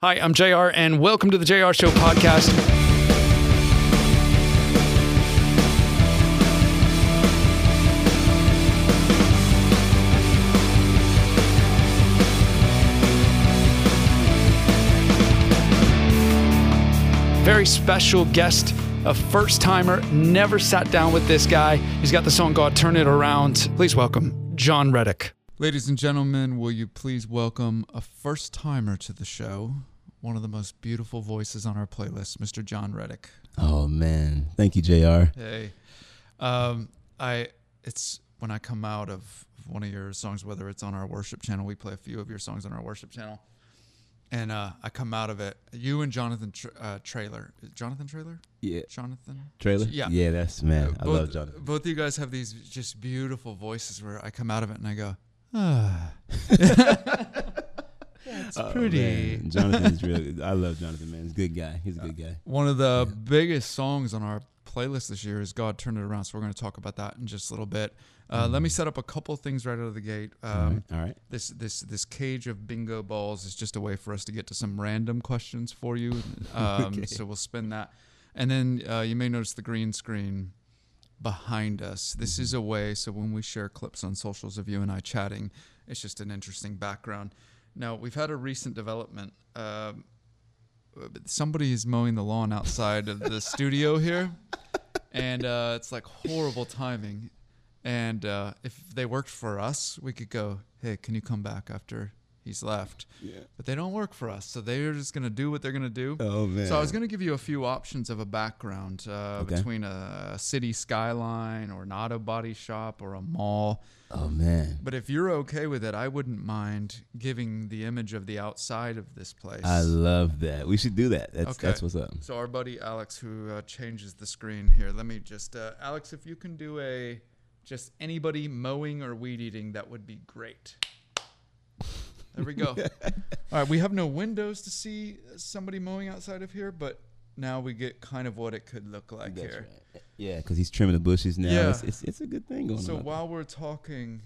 Hi, I'm Jayar, and welcome to the Jayar Show podcast. Very special guest, a first timer, never sat down with this guy. He's got the song God Turn It Around. Please welcome Jon Reddick. Ladies and gentlemen, will you please welcome a first timer to the show, one of the most beautiful voices on our playlist, Mr. Jon Reddick. Oh man, thank you, Jayar. Hey, um, I it's when I come out of one of your songs, whether it's on our worship channel, we play a few of your songs on our worship channel, and uh, I come out of it. You and Jonathan Tr- uh, Traylor, Jonathan Traylor, Yeah, Jonathan Traylor. Yeah. yeah, that's man. I both, love Jonathan. Both of you guys have these just beautiful voices where I come out of it and I go, ah. That's Oh, pretty. man. Jonathan's real. I love Jonathan, man. He's a good guy. He's a good guy. One of the biggest songs on our playlist this year is God Turned It Around. So we're going to talk about that in just a little bit. Uh, Let me set up a couple things right out of the gate. Um, right. All right. this this this cage of bingo balls is just a way for us to get to some random questions for you. Um, Okay. So we'll spin that, and then uh, you may notice the green screen behind us. This is a way so when we share clips on socials of you and I chatting, it's just an interesting background. Now we've had a recent development. Um, somebody is mowing the lawn outside of the studio here, and uh, it's like horrible timing. And uh, if they worked for us, we could go, "Hey, can you come back after he's left?" Yeah. But they don't work for us, so they're just gonna do what they're gonna do. Oh man. So I was going to give you a few options of a background uh, Okay. between a city skyline or an auto body shop or a mall. Oh man. But if you're okay with it, I wouldn't mind giving the image of the outside of this place. I love that. We should do that. That's Okay. that's what's up. so our buddy Alex, who uh, changes the screen here, let me just uh, Alex, if you can do a just anybody mowing or weed eating, that would be great. There we go. All right, we have no windows to see somebody mowing outside of here, but now we get kind of what it could look like That's here. right. Yeah, because he's trimming the bushes now. Yeah. It's, it's it's a good thing going So on. while we're talking,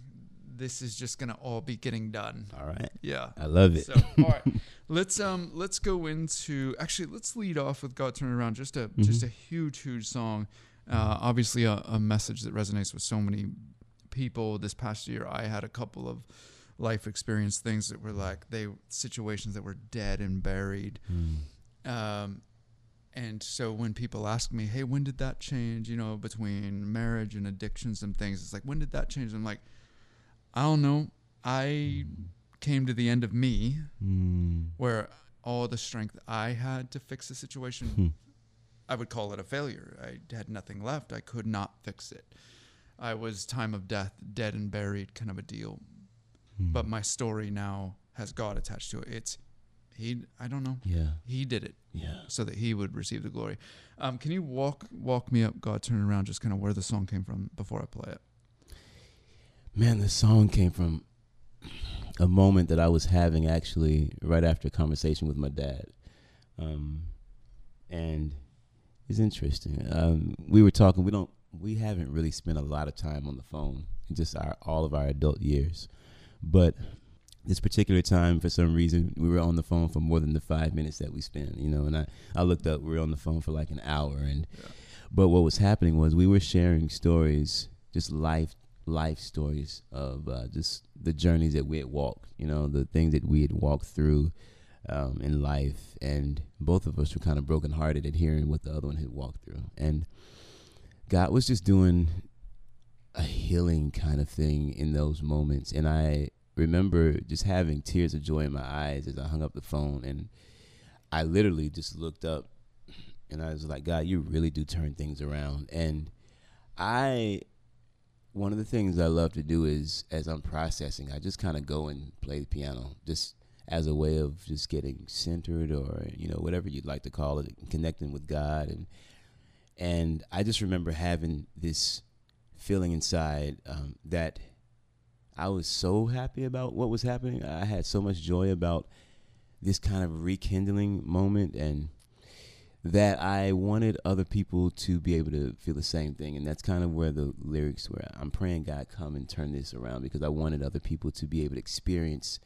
this is just gonna all be getting done. all right. Yeah. I love it. So all right, let's um let's go into actually let's lead off with God Turn Around. Just a just a huge huge song. Uh, obviously a, a message that resonates with so many people. This past year, I had a couple of life experience things that were like they situations that were dead and buried. Mm. Um, and so when people ask me, "Hey, when did that change?" You know, between marriage and addictions and things, it's like, "When did that change?" I'm like, I don't know. I came to the end of me Mm. where all the strength I had to fix the situation, Hmm. I would call it a failure. I had nothing left. I could not fix it. I was time of death, dead and buried, kind of a deal. Mm. But my story now has God attached to it. It's he. I don't know. yeah. He did it Yeah. so that he would receive the glory. Um, can you walk walk me up, God, turn around, just kind of where the song came from before I play it? Man, the song came from a moment that I was having actually right after a conversation with my dad. Um, and it's interesting. Um, we were talking, we don't we haven't really spent a lot of time on the phone in just our all of our adult years. But this particular time for some reason we were on the phone for more than the five minutes that we spent, you know, and I, I looked up, we were on the phone for like an hour and Yeah. but what was happening was we were sharing stories, just life life stories of uh, just the journeys that we had walked, you know, the things that we had walked through um, in life, and both of us were kind of brokenhearted at hearing what the other one had walked through, and God was just doing a healing kind of thing in those moments, and I remember just having tears of joy in my eyes as I hung up the phone, and I literally just looked up and I was like, God, you really do turn things around. And I, one of the things I love to do is, as I'm processing, I just kind of go and play the piano, just as a way of just getting centered, or you know, whatever you'd like to call it, connecting with God. And and I just remember having this feeling inside um, that I was so happy about what was happening. I had so much joy about this kind of rekindling moment and that I wanted other people to be able to feel the same thing. And that's kind of where the lyrics were. I'm praying God come and turn this around because I wanted other people to be able to experience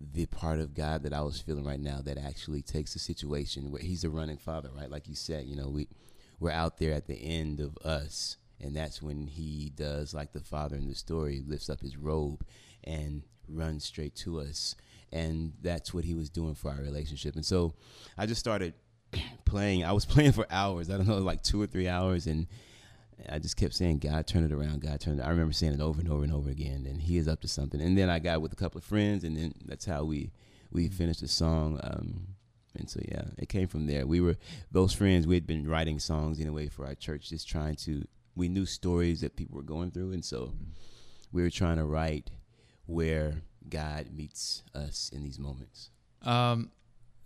the part of God that I was feeling right now that actually takes a situation where He's a running Father, right? Like you said, you know, we we're out there at the end of us, and that's when He does like the Father in the story, lifts up His robe and runs straight to us, and that's what He was doing for our relationship. And so, I just started playing. I was playing for hours. I don't know, like two or three hours, and I just kept saying, God, turn it around. God, turn it. I remember saying it over and over and over again. And He is up to something. And then I got with a couple of friends, and then that's how we we Mm-hmm. finished the song. Um, and so yeah, it came from there. We were those friends. We had been writing songs anyway for our church, just trying to. We knew stories that people were going through, and so Mm-hmm. we were trying to write where God meets us in these moments. Um,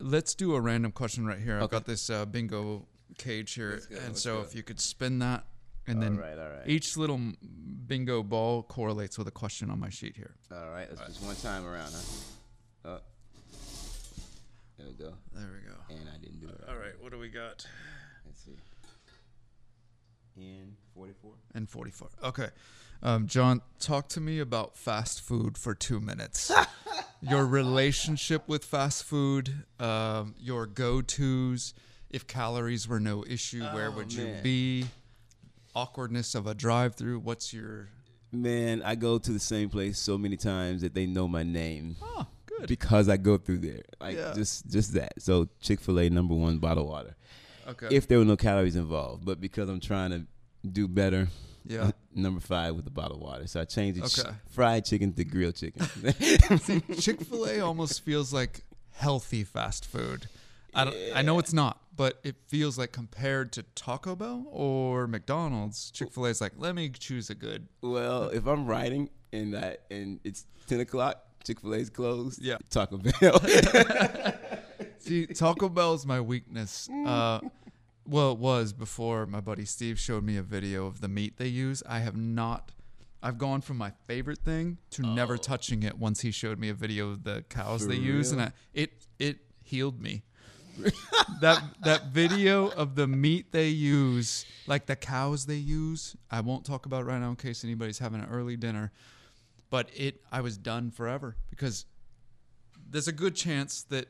let's do a random question right here. I've Okay. got this uh, bingo cage here, go, and so go. if you could spin that, and then all right, all right, each little bingo ball correlates with a question on my sheet here. all right. Let's just one time around, huh? Uh, there we go. There we go. And I didn't do it. All right, what do we got? Let's see. In 44. And 44. Okay. Um, Jon, talk to me about fast food for two minutes. your relationship with fast food, um, your go tos. If calories were no issue, where Oh, would you be? Awkwardness of a drive through. What's your. Man, I go to the same place so many times that they know my name Oh, good. because I go through there. Like Yeah. just just that. So Chick-fil-A number 1 bottled water. Okay. If there were no calories involved, but because I'm trying to do better, yeah. number 5 with a bottle of water. So I changed it Okay. ch- fried chicken to grilled chicken. Chick fil A almost feels like healthy fast food. I, don't, I know it's not, but it feels like compared to Taco Bell or McDonald's, Chick fil A is like, let me choose a good. well, if I'm writing and I and it's 10 o'clock, Chick-fil-A's closed. Yeah. Taco Bell. See, Taco Bell is my weakness. Uh, well, it was before my buddy Steve showed me a video of the meat they use. I have not. I've gone from my favorite thing to never oh. touching it once he showed me a video of the cows For they use, and? I, it it healed me. that that video of the meat they use, like the cows they use, I won't talk about right now in case anybody's having an early dinner. But it, I was done forever because there's a good chance that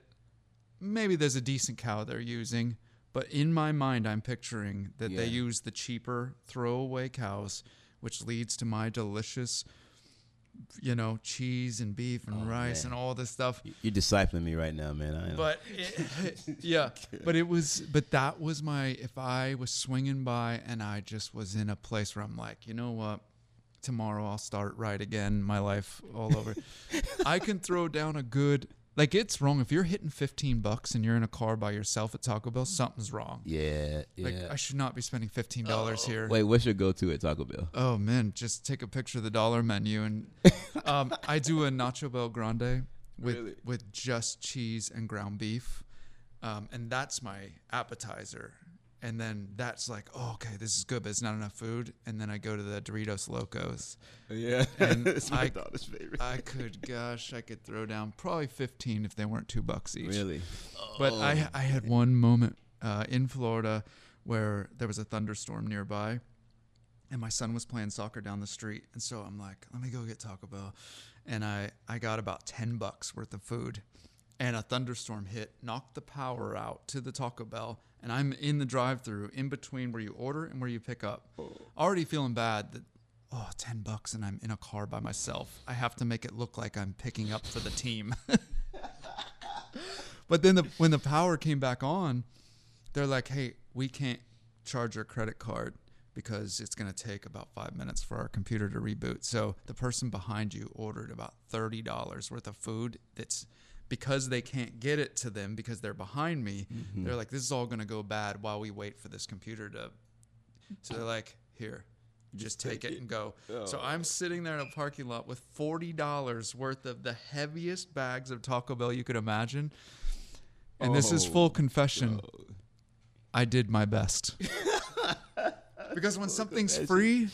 maybe there's a decent cow they're using, but in my mind, I'm picturing that they use the cheaper throwaway cows, which leads to my delicious, you know, cheese and beef and Oh, rice man. and all this stuff. You're discipling me right now, man. I am. But it, yeah, but it was, but that was my. If I was swinging by and I just was in a place where I'm like, you know what, tomorrow I'll start right again, my life all over. I can throw down a good. Like it's wrong if you're hitting 15 bucks and you're in a car by yourself at Taco Bell. Something's wrong. yeah, yeah. Like I should not be spending fifteen dollars here. Wait, what's your go-to at Taco Bell? Oh man, just take a picture of the dollar menu and um, I do a nacho bel grande with Really? with just cheese and ground beef, um, and that's my appetizer. And then that's like, oh, okay, this is good, but it's not enough food. And then I go to the Doritos Locos. Yeah, And it's my I- daughter's favorite. I could, gosh, I could throw down probably fifteen if they weren't two bucks each. really? But Oh. I I had one moment uh, in Florida where there was a thunderstorm nearby, and my son was playing soccer down the street, and so I'm like, let me go get Taco Bell, and I I got about ten bucks worth of food, and a thunderstorm hit, knocked the power out to the Taco Bell, and I'm in the drive-through in between where you order and where you pick up, already feeling bad that. Oh, 10 bucks and I'm in a car by myself. I have to make it look like I'm picking up for the team. But then the, when the power came back on, they're like, "Hey, we can't charge your credit card because it's going to take about five minutes for our computer to reboot." So the person behind you ordered about thirty dollars worth of food. That's because they can't get it to them because they're behind me. Mm-hmm. They're like, "This is all going to go bad while we wait for this computer to." So they're like, "Here." Just take it and go. Oh. So I'm sitting there in a parking lot with forty dollars worth of the heaviest bags of Taco Bell you could imagine. And this is Oh, full confession. I did my best. because when something's free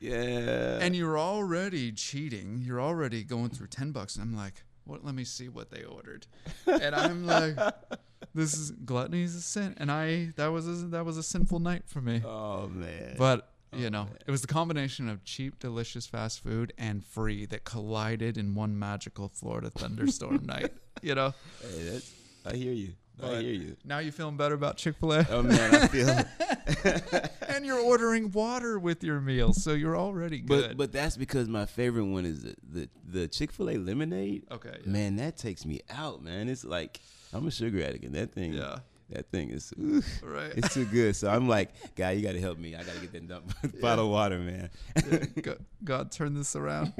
Yeah. and you're already cheating, you're already going through 10 bucks. And I'm like, what? Let me see what they ordered. And I'm like, this is gluttony is a sin. And I, that was a, that was a sinful night for me. oh man. But oh, You know, it was the combination of cheap, delicious fast food and free that collided in one magical Florida thunderstorm night. You know, Hey, I hear you. I hear you. Now you feeling better about Chick Fil A, Oh man, I feel. and you're ordering water with your meal, so you're already good. But but that's because my favorite one is the the, the Chick Fil A lemonade. okay, yeah. Man, that takes me out, man. It's like I'm a sugar addict, and that thing, yeah, that thing is, ooh, right. it's too good. So I'm like, guy, you got to help me. I got to get that dump, bottle of water, man. God, God, turn this around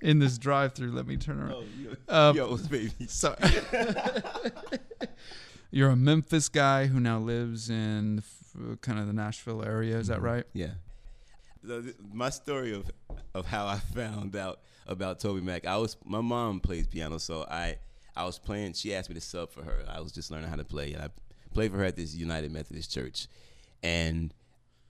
in this drive-through. Let me turn around. Oh, yo, Um, yo, baby. Sorry. You're a Memphis guy who now lives in kind of the Nashville area. Is that mm-hmm. right? Yeah. The, the- my story of of how I found out about TobyMac. I was my mom plays piano, so I I was playing. She asked me to sub for her. I was just learning how to play, and I played for her at this United Methodist Church, and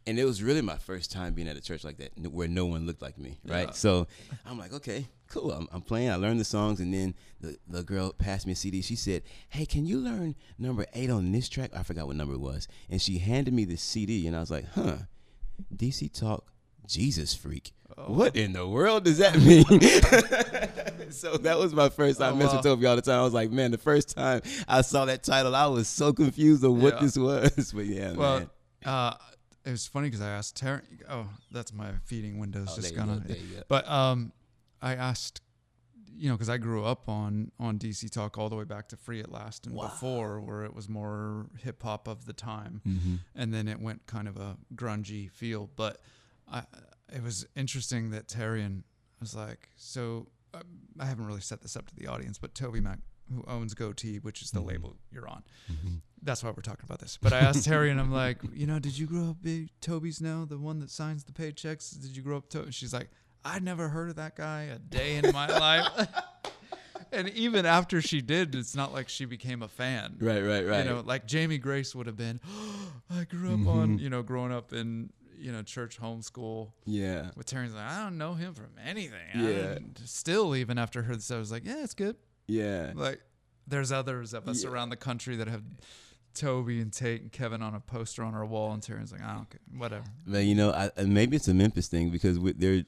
and it was really my first time being at a church like that where no one looked like me, right? Yeah. So I'm like, okay, cool. I'm, I'm playing. I learned the songs, and then the, the girl passed me a CD. She said, "Hey, can you learn number eight on this track?" I forgot what number it was, and she handed me the CD, and I was like, huh, DC Talk. Jesus freak. Oh. What in the world does that mean? so that was my first time. Oh, I mess wow. with Toby all the time. I was like, man, the first time I saw that title, I was so confused of what Yeah. this was. But yeah, Well, man. uh, it was funny because I asked Terry. Oh, that's my feeding window's Oh, just gonna. go. But um, I asked, you know, because I grew up on on DC Talk all the way back to Free at Last and Wow. before, where it was more hip hop of the time. Mm-hmm. and then it went kind of a grungy feel. But I, it was interesting that Terrian was like, so uh, I haven't really set this up to the audience, but TobyMac, who owns Gotee, which is the Mhm. label you're on, Mm-hmm. that's why we're talking about this. But I asked Terry, and I'm like, you know, did you grow up big Toby's now, the one that signs the paychecks? Did you grow up to? She's like, I'd never heard of that guy a day in my life. And even after she did, it's not like she became a fan. Right, right, right. You know, like Jamie Grace would have been. I grew up Mm-hmm. on, you know, growing up in, you know, church homeschool yeah. with Terry's like, I don't know him from anything. Yeah. Still, even after her, I was like, yeah, it's good. Yeah. Like, there's others of us Yeah. around the country that have Toby and Tate and Kevin on a poster on our wall, and Terry's like, I don't care, whatever. Man, you know, I, maybe it's a Memphis thing because we, they're,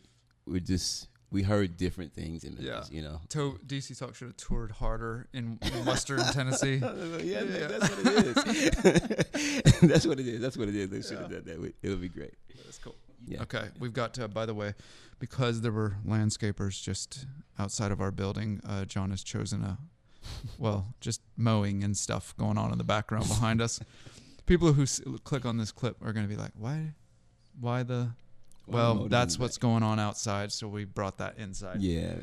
we're just, we heard different things in Yeah. you know. To- DC Talk should have toured harder in, in Western Tennessee. yeah, Yeah. that's what it is. that's what it is. That's what it is. They should have Yeah. done that. We- It would be great. That's cool. Yeah. Okay, we've got to, by the way, because there were landscapers just outside of our building, uh, Jon has chosen a, well, just mowing and stuff going on in the background behind us. People who s- click on this clip are going to be like, why, why the, well, that's what's going on outside, so we brought that inside. Yeah.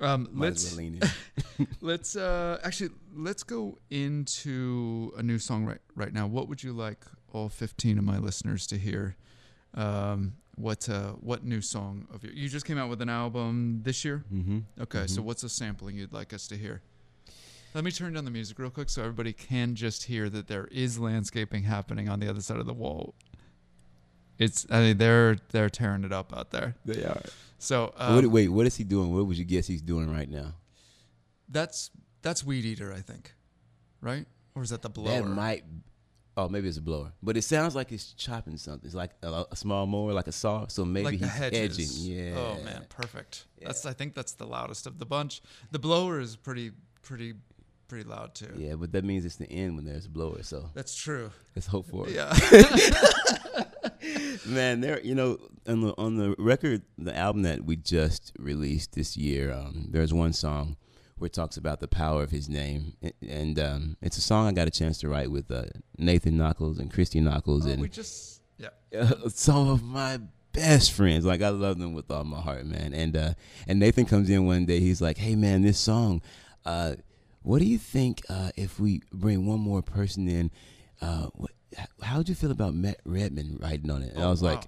Um, let's well let's uh, actually let's go into a new song right right now. What would you like all 15 of my listeners to hear? Um, what uh, what new song of your? You just came out with an album this year. Mm-hmm. Okay, so Mhm. what's a sampling you'd like us to hear? Let me turn down the music real quick so everybody can just hear that there is landscaping happening on the other side of the wall. It's I mean they're they're tearing it up out there. They are. So what, um, wait, what is he doing? What would you guess he's doing right now? that's that's weed eater, I think, right? Or is that the blower? That might. Oh, maybe it's a blower, but it sounds like it's chopping something. It's like a, a small mower, like a saw. So maybe like he's edging. Yeah. Oh man, perfect. That's I think that's the loudest of the bunch. The blower is pretty pretty pretty loud too. Yeah, but that means it's the end when there's a blower. So That's true. let's hope for it. Yeah. Man, there. You know, on the on the record, the album that we just released this year, um, there's one song where it talks about the power of His name, and, and um, it's a song I got a chance to write with uh, Nathan Nockels and Christy Nockels, oh, and we just yeah. uh, some of my best friends. Like I love them with all my heart, man. And uh, and Nathan comes in one day. He's like, "Hey, man, this song. Uh, what do you think uh, if we bring one more person in? Uh, what, how would you feel about Matt Redman writing on it?" And Oh, I was wow. like.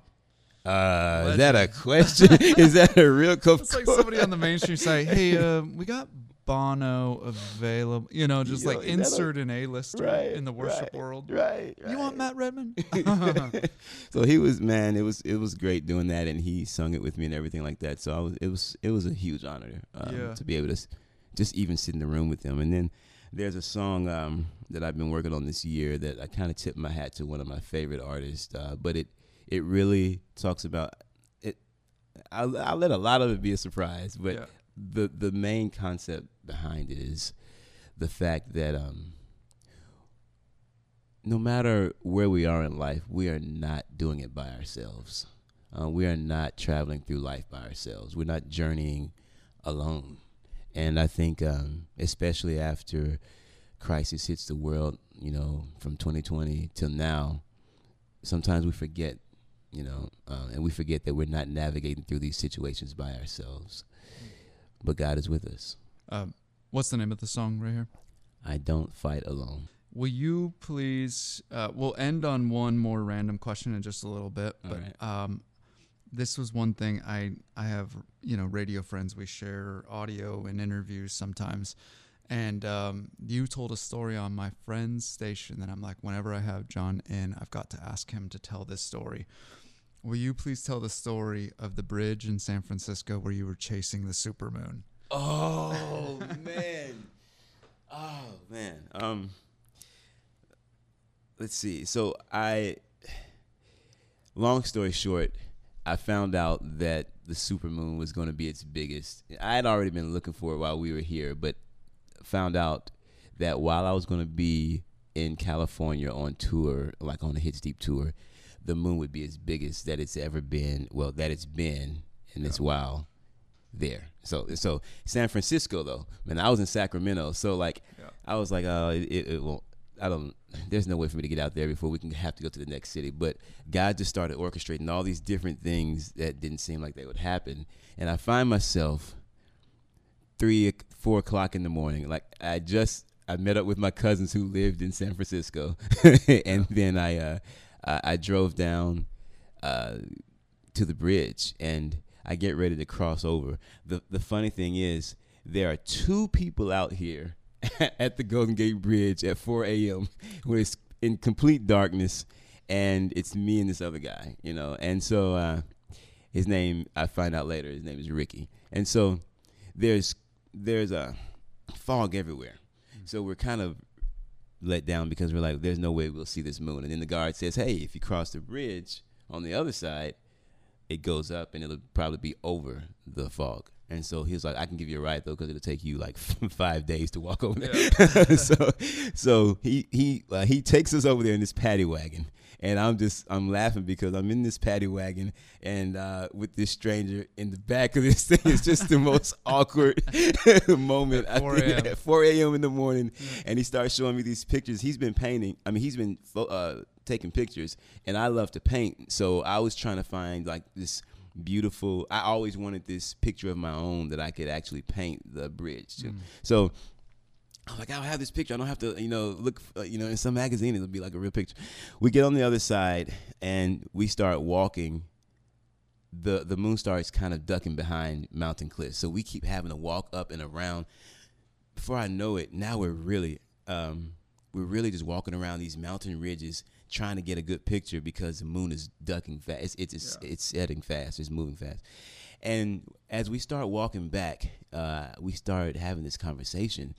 Uh, is that a question? is that a real? Of It's like somebody on the mainstream say, "Hey, uh, we got Bono available." You know, just like insert an A-lister Right, in the worship right, world. Right, You want Matt Redman? so he was man. It was it was great doing that, and he sung it with me and everything like that. So I was it was it was a huge honor um, Yeah. to be able to just even sit in the room with him. And then there's a song um, that I've been working on this year that I kind of tip my hat to one of my favorite artists. Uh, but it it really talks about it. I'll, I'll let a lot of it be a surprise, but Yeah. the the main concept behind it is the fact that um, no matter where we are in life, we are not doing it by ourselves. Uh, we are not traveling through life by ourselves. We're not journeying alone. And I think, um, especially after crisis hits the world, you know, from 2020 till now, sometimes we forget, you know, uh, and we forget that we're not navigating through these situations by ourselves. But God is with us. Um, what's the name of the song right here? I don't fight alone. Will you please? Uh, we'll end on one more random question in just a little bit, All but right. um, this was one thing I I have you know radio friends we share audio and interviews sometimes, and um, you told a story on my friend's station that I'm like whenever I have Jon in I've got to ask him to tell this story. Will you please tell the story of the bridge in San Francisco where you were chasing the supermoon? Oh man. Oh man. Um let's see. So I long story short, I found out that the supermoon was going to be its biggest. I had already been looking for it while we were here, but found out that while I was going to be in California on tour, like on a Hits Deep tour, the moon would be its biggest that it's ever been. Well, that it's been in this while there. So so San Francisco though, man, I was in Sacramento, so like Yeah. I was like, oh, it, it, it won't. I don't. There's no way for me to get out there before we can have to go to the next city. But God just started orchestrating all these different things that didn't seem like they would happen, and I find myself three, four o'clock in the morning. Like I just I met up with my cousins who lived in San Francisco, and then I uh, I, I drove down uh, to the bridge, and I get ready to cross over. the The funny thing is, there are two people out here at the Golden Gate Bridge at 4 a.m. where it's in complete darkness, and it's me and this other guy, you know. And so uh, his name, I find out later, his name is Ricky. And so there's there's a fog everywhere. So we're kind of let down because we're like, there's no way we'll see this moon. And then the guard says, hey, if you cross the bridge on the other side, it goes up and it'll probably be over the fog. And so he was like, I can give you a ride though, because it'll take you like five days to walk over there. so, so he he uh, he takes us over there in this paddy wagon, and I'm just I'm laughing because I'm in this paddy wagon and uh, with this stranger in the back of this thing. It's just the most awkward moment. At 4 a.m.. At 4 a.m. in the morning, and he starts showing me these pictures. He's been painting. I mean, he's been uh, taking pictures, and I love to paint. So I was trying to find like this beautiful. I always wanted this picture of my own that I could actually paint the bridge to. So. I'm like, I'll have this picture. I don't have to, you know, look, uh, you know, in some magazine, it'll be like a real picture. We get on the other side and we start walking. The the moon star is kind of ducking behind mountain cliffs, so we keep having to walk up and around. Before I know it, now we're really, um, we're really just walking around these mountain ridges trying to get a good picture because the moon is ducking fast. It's it's it's, it's setting fast. It's moving fast. And as we start walking back, uh, we start having this conversation,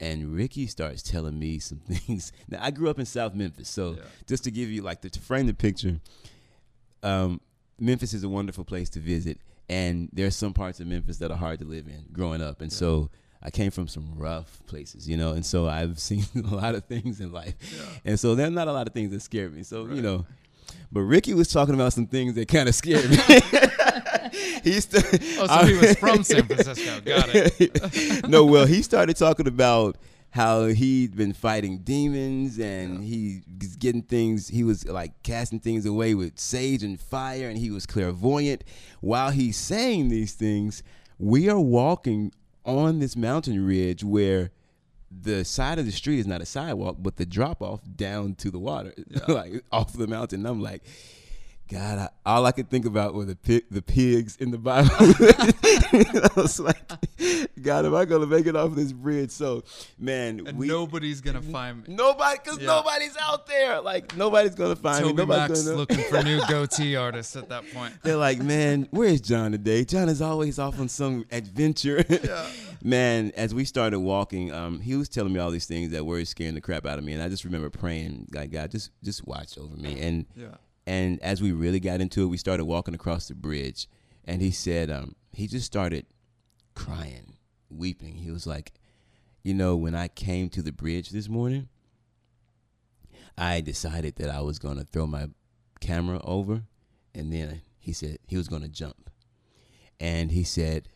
and Ricky starts telling me some things. Now I grew up in South Memphis, so Yeah. just to give you like the, to frame the picture, um, Memphis is a wonderful place to visit, and there's some parts of Memphis that are hard to live in growing up, and so. I came from some rough places, you know, and so I've seen a lot of things in life, and so there are not a lot of things that scare me. So you know, but Ricky was talking about some things that kind of scared me. He's st- Oh, so he was from San Francisco. Got it. no, well, he started talking about how he'd been fighting demons and he was getting things. He was like casting things away with sage and fire, and he was clairvoyant. While he's saying these things, we are walking on this mountain ridge where the side of the street is not a sidewalk, but the drop off down to the water, like off the mountain. And I'm like, God, I, all I could think about were the pig, the pigs in the Bible. I was like, God, am I gonna make it off this bridge? So, man, And we nobody's gonna find me. nobody, cause Yeah. nobody's out there. Like nobody's gonna find me. Toby Nobody's Max gonna looking for new Gotee artists at that point. They're like, man, where's Jon today? Jon is always off on some adventure. man, as we started walking, um, he was telling me all these things that were scaring the crap out of me, and I just remember praying, like, God, just just watch over me. And Yeah. And as we really got into it, we started walking across the bridge, and he said um, he just started crying, weeping. He was like, "You know, when I came to the bridge this morning, I decided that I was going to throw my camera over, and then he said he was going to jump, and he said."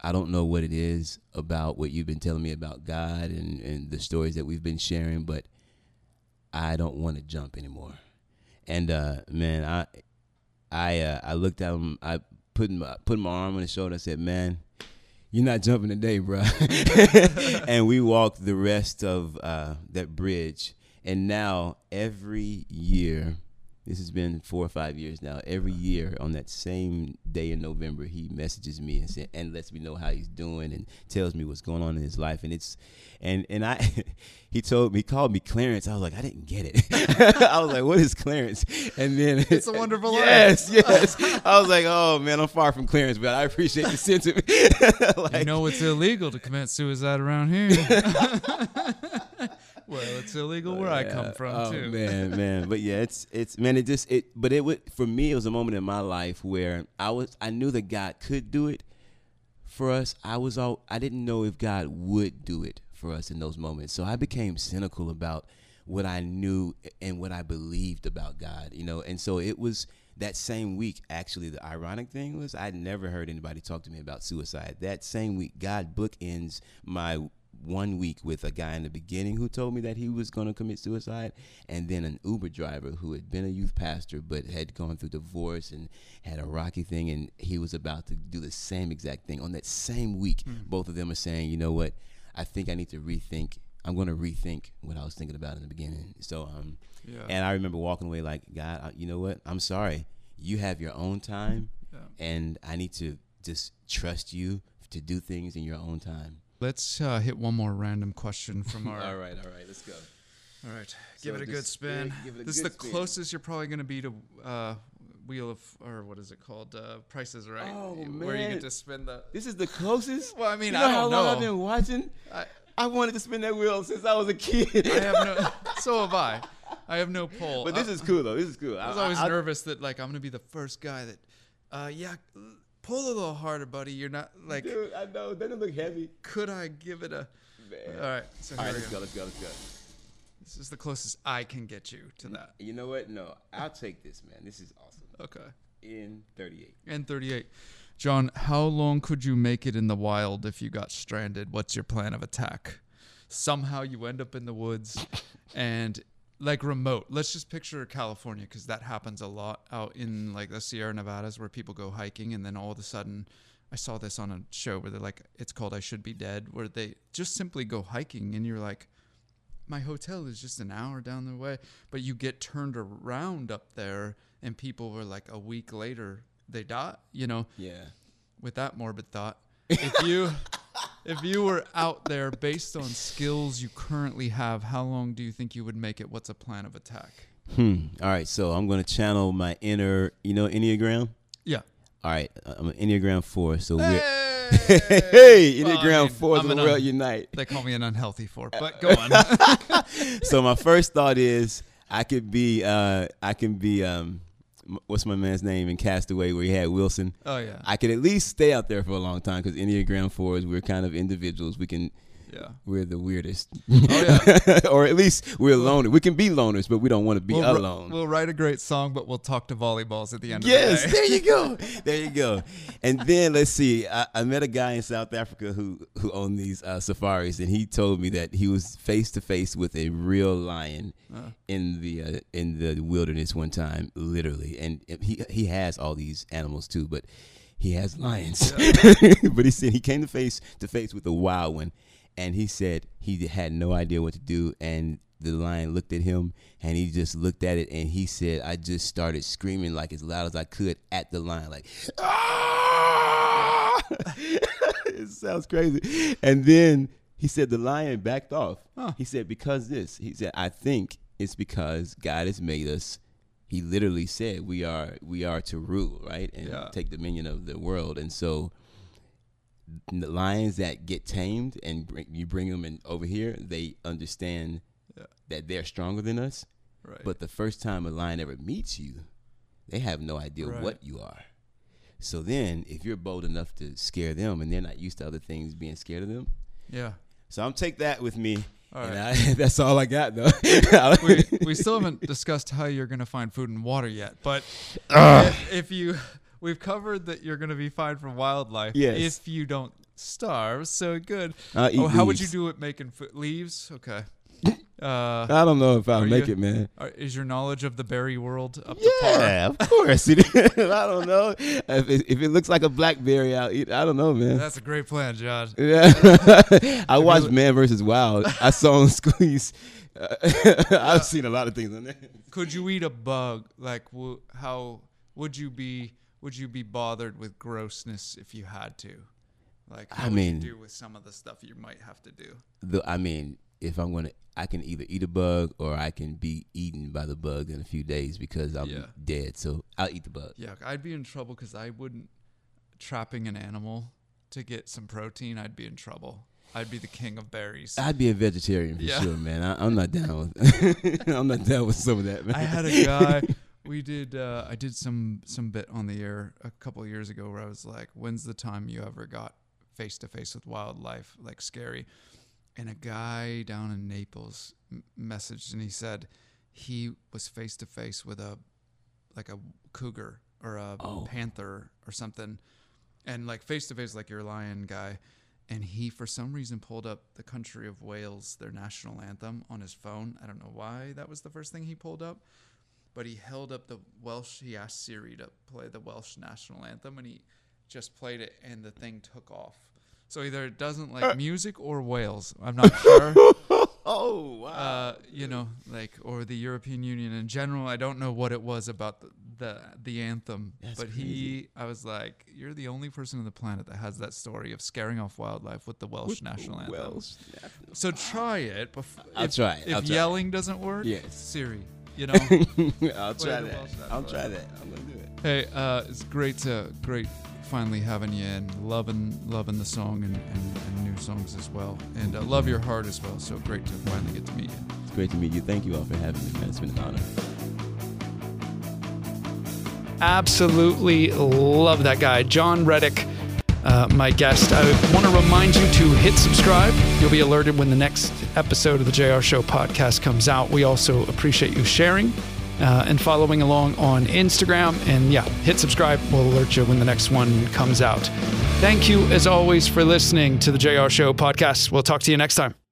I don't know what it is about what you've been telling me about God and, and the stories that we've been sharing, but I don't want to jump anymore. And uh, man, I I uh, I looked at him. I put my put my arm on his shoulder. I said, "Man, you're not jumping today, bro." and we walked the rest of uh, that bridge. And now every year this has been four or five years now. Every year on that same day in November, he messages me and say, and lets me know how he's doing and tells me what's going on in his life. And it's, and and I, he told me, he called me Clarence. I was like, I didn't get it. I was like, what is Clarence? And then it's a wonderful yes, life. Yes, yes. I was like, oh man, I'm far from Clarence, but I appreciate the sentiment. like, you know, it's illegal to commit suicide around here. Well, it's illegal oh, where yeah. I come from oh, too. man, man, but yeah, it's it's man, it just it. But it would for me, it was a moment in my life where I was I knew that God could do it for us. I was all I didn't know if God would do it for us in those moments. So I became cynical about what I knew and what I believed about God, you know. And so it was that same week. Actually, the ironic thing was I'd never heard anybody talk to me about suicide. That same week, God bookends my one week with a guy in the beginning who told me that he was going to commit suicide, and then an Uber driver who had been a youth pastor but had gone through divorce and had a rocky thing, and he was about to do the same exact thing. On that same week, mm. both of them are saying, you know what, I think I need to rethink. I'm going to rethink what I was thinking about in the beginning. So, um, yeah. and I remember walking away like, God, you know what? I'm sorry. You have your own time, yeah. and I need to just trust you to do things in your own time. Let's uh, hit one more random question from our. all right, all right, let's go. All right, so give it a good spin. This is the spin. closest you're probably going to be to uh, Wheel of or what is it called? Uh, Prices Right. Oh man, where you get to spin the. This is the closest. well, I mean, you know I don't how know. long I've been watching. I, I wanted to spin that wheel since I was a kid. I have no. So have I. I have no pull. But this I, is cool though. This is cool. I was always I, nervous that like I'm gonna be the first guy that, uh, yeah, pull a little harder, buddy. You're not like. Dude, I know. Doesn't look heavy? Could I give it a? Man. All right. So All right. Let's go. go. Let's go. Let's go. This is the closest I can get you to that. You know what? No, I'll take this, man. This is awesome. Okay. In 38. In 38. Jon, how long could you make it in the wild if you got stranded? What's your plan of attack? Somehow you end up in the woods and like remote. Let's just picture California because that happens a lot out in like the Sierra Nevadas where people go hiking and then all of a sudden I saw this on a show where they're like it's called I Should Be Dead where they just simply go hiking and you're like my hotel is just an hour down the way but you get turned around up there and people were like a week later they die, you know. Yeah. With that morbid thought, if you if you were out there based on skills you currently have, how long do you think you would make it? What's a plan of attack? Hmm. All right. So I'm going to channel my inner, you know, Enneagram. Yeah. All right. I'm an Enneagram four. So hey! we're hey Enneagram well, I mean, four. The world un- unite. They call me an unhealthy four, but go on. so my first thought is I could be, uh, I can be, um, what's my man's name in Castaway where he had Wilson. Oh yeah. I could at least stay out there for a long time because Enneagram fours we're kind of individuals. We can yeah. We're the weirdest. Oh yeah. or at least we're loners. We can be loners, but we don't want to be we'll alone. we'll write a great song, but we'll talk to volleyballs at the end yes, of the day. there you go. There you go. And then let's see. I, I, met a guy in South Africa who who owned these uh, safaris, and he told me that he was face to face with a real lion uh. in the uh, in the wilderness one time, literally. And he he has all these animals too, but he has lions. Yeah. but he said he came to face to face with a wild one and he said he had no idea what to do and the lion looked at him and he just looked at it and he said i just started screaming like as loud as i could at the lion like ah! it sounds crazy and then he said the lion backed off huh. he said because this he said i think it's because god has made us he literally said we are we are to rule right and yeah. take dominion of the world and so the lions that get tamed and bring, you bring them in over here, they understand yeah. that they're stronger than us. Right. But the first time a lion ever meets you, They have no idea Right. what you are. So then, if you're bold enough to scare them, and they're not used to other things being scared of them, Yeah. so I'm take that with me. All and right. I, that's all I got though. we, we still haven't discussed how you're going to find food and water yet, but Ah. if, if you, we've covered that you're going to be fine from wildlife Yes. if you don't starve. So good. Eat Oh, how would you do it making food? Leaves? Okay. Uh, I don't know if I'll make you- it, man. are- is your knowledge of the berry world up to par? Yeah, of course. It is. I don't know if it, if it looks like a blackberry. I'll eat. I don't know, man. That's a great plan, Jon. Yeah, I watched Man versus Wild. I saw him squeeze. I've seen a lot of things on there. Could you eat a bug? Like, how would you be? Would you be bothered with grossness if you had to? Like, I mean- do with some of the stuff you might have to do? The, I mean, if I'm gonna, I can either eat a bug or I can be eaten by the bug in a few days because I'm Yeah. dead. So I'll eat the bug. Yeah, I'd be in trouble because I wouldn't trapping an animal to get some protein. I'd be in trouble. I'd be the king of berries. I'd be a vegetarian for Yeah. sure, man. I, I'm not down with. I'm not down with some of that, man. I had a guy. We did. Uh, I did some some bit on the air a couple of years ago where I was like, "When's the time you ever got face to face with wildlife, like scary?" And a guy down in Naples m- messaged and he said he was face to face with a like a cougar or a Oh. panther or something, and like face to face like your lion guy. And he, for some reason, pulled up the country of Wales, their national anthem, on his phone. I don't know why that was the first thing he pulled up but he held up the Welsh. He asked Siri to play the Welsh national anthem, and he just played it, and the thing took off. So either it doesn't like music or Wales. I'm not sure. oh wow. Uh, you know, like or the European Union in general. I don't know what it was about the the, the anthem, That's but he. I was like, you're the only person on the planet that has that story of scaring off wildlife with the Welsh national anthem. Welsh. So try it. Bef- I'll if, try it. If I'll try yelling doesn't work, Yes. Siri. You know. I'll try that. I'll national try that. I'm gonna do it. Hey, uh, it's great to great finally having you in, loving loving the song and, and, and new songs as well, and uh, love your heart as well. So great to finally get to meet you. It's great to meet you. Thank you all for having me, man. It's been an honor. absolutely love that guy, Jon Reddick, uh, my guest. I want to remind you to hit subscribe. You'll be alerted when the next episode of the Jayar Show podcast comes out. We also appreciate you sharing uh, and following along on Instagram. And yeah, hit subscribe. We'll alert you when the next one comes out. Thank you, as always, for listening to the Jayar Show podcast. We'll talk to you next time.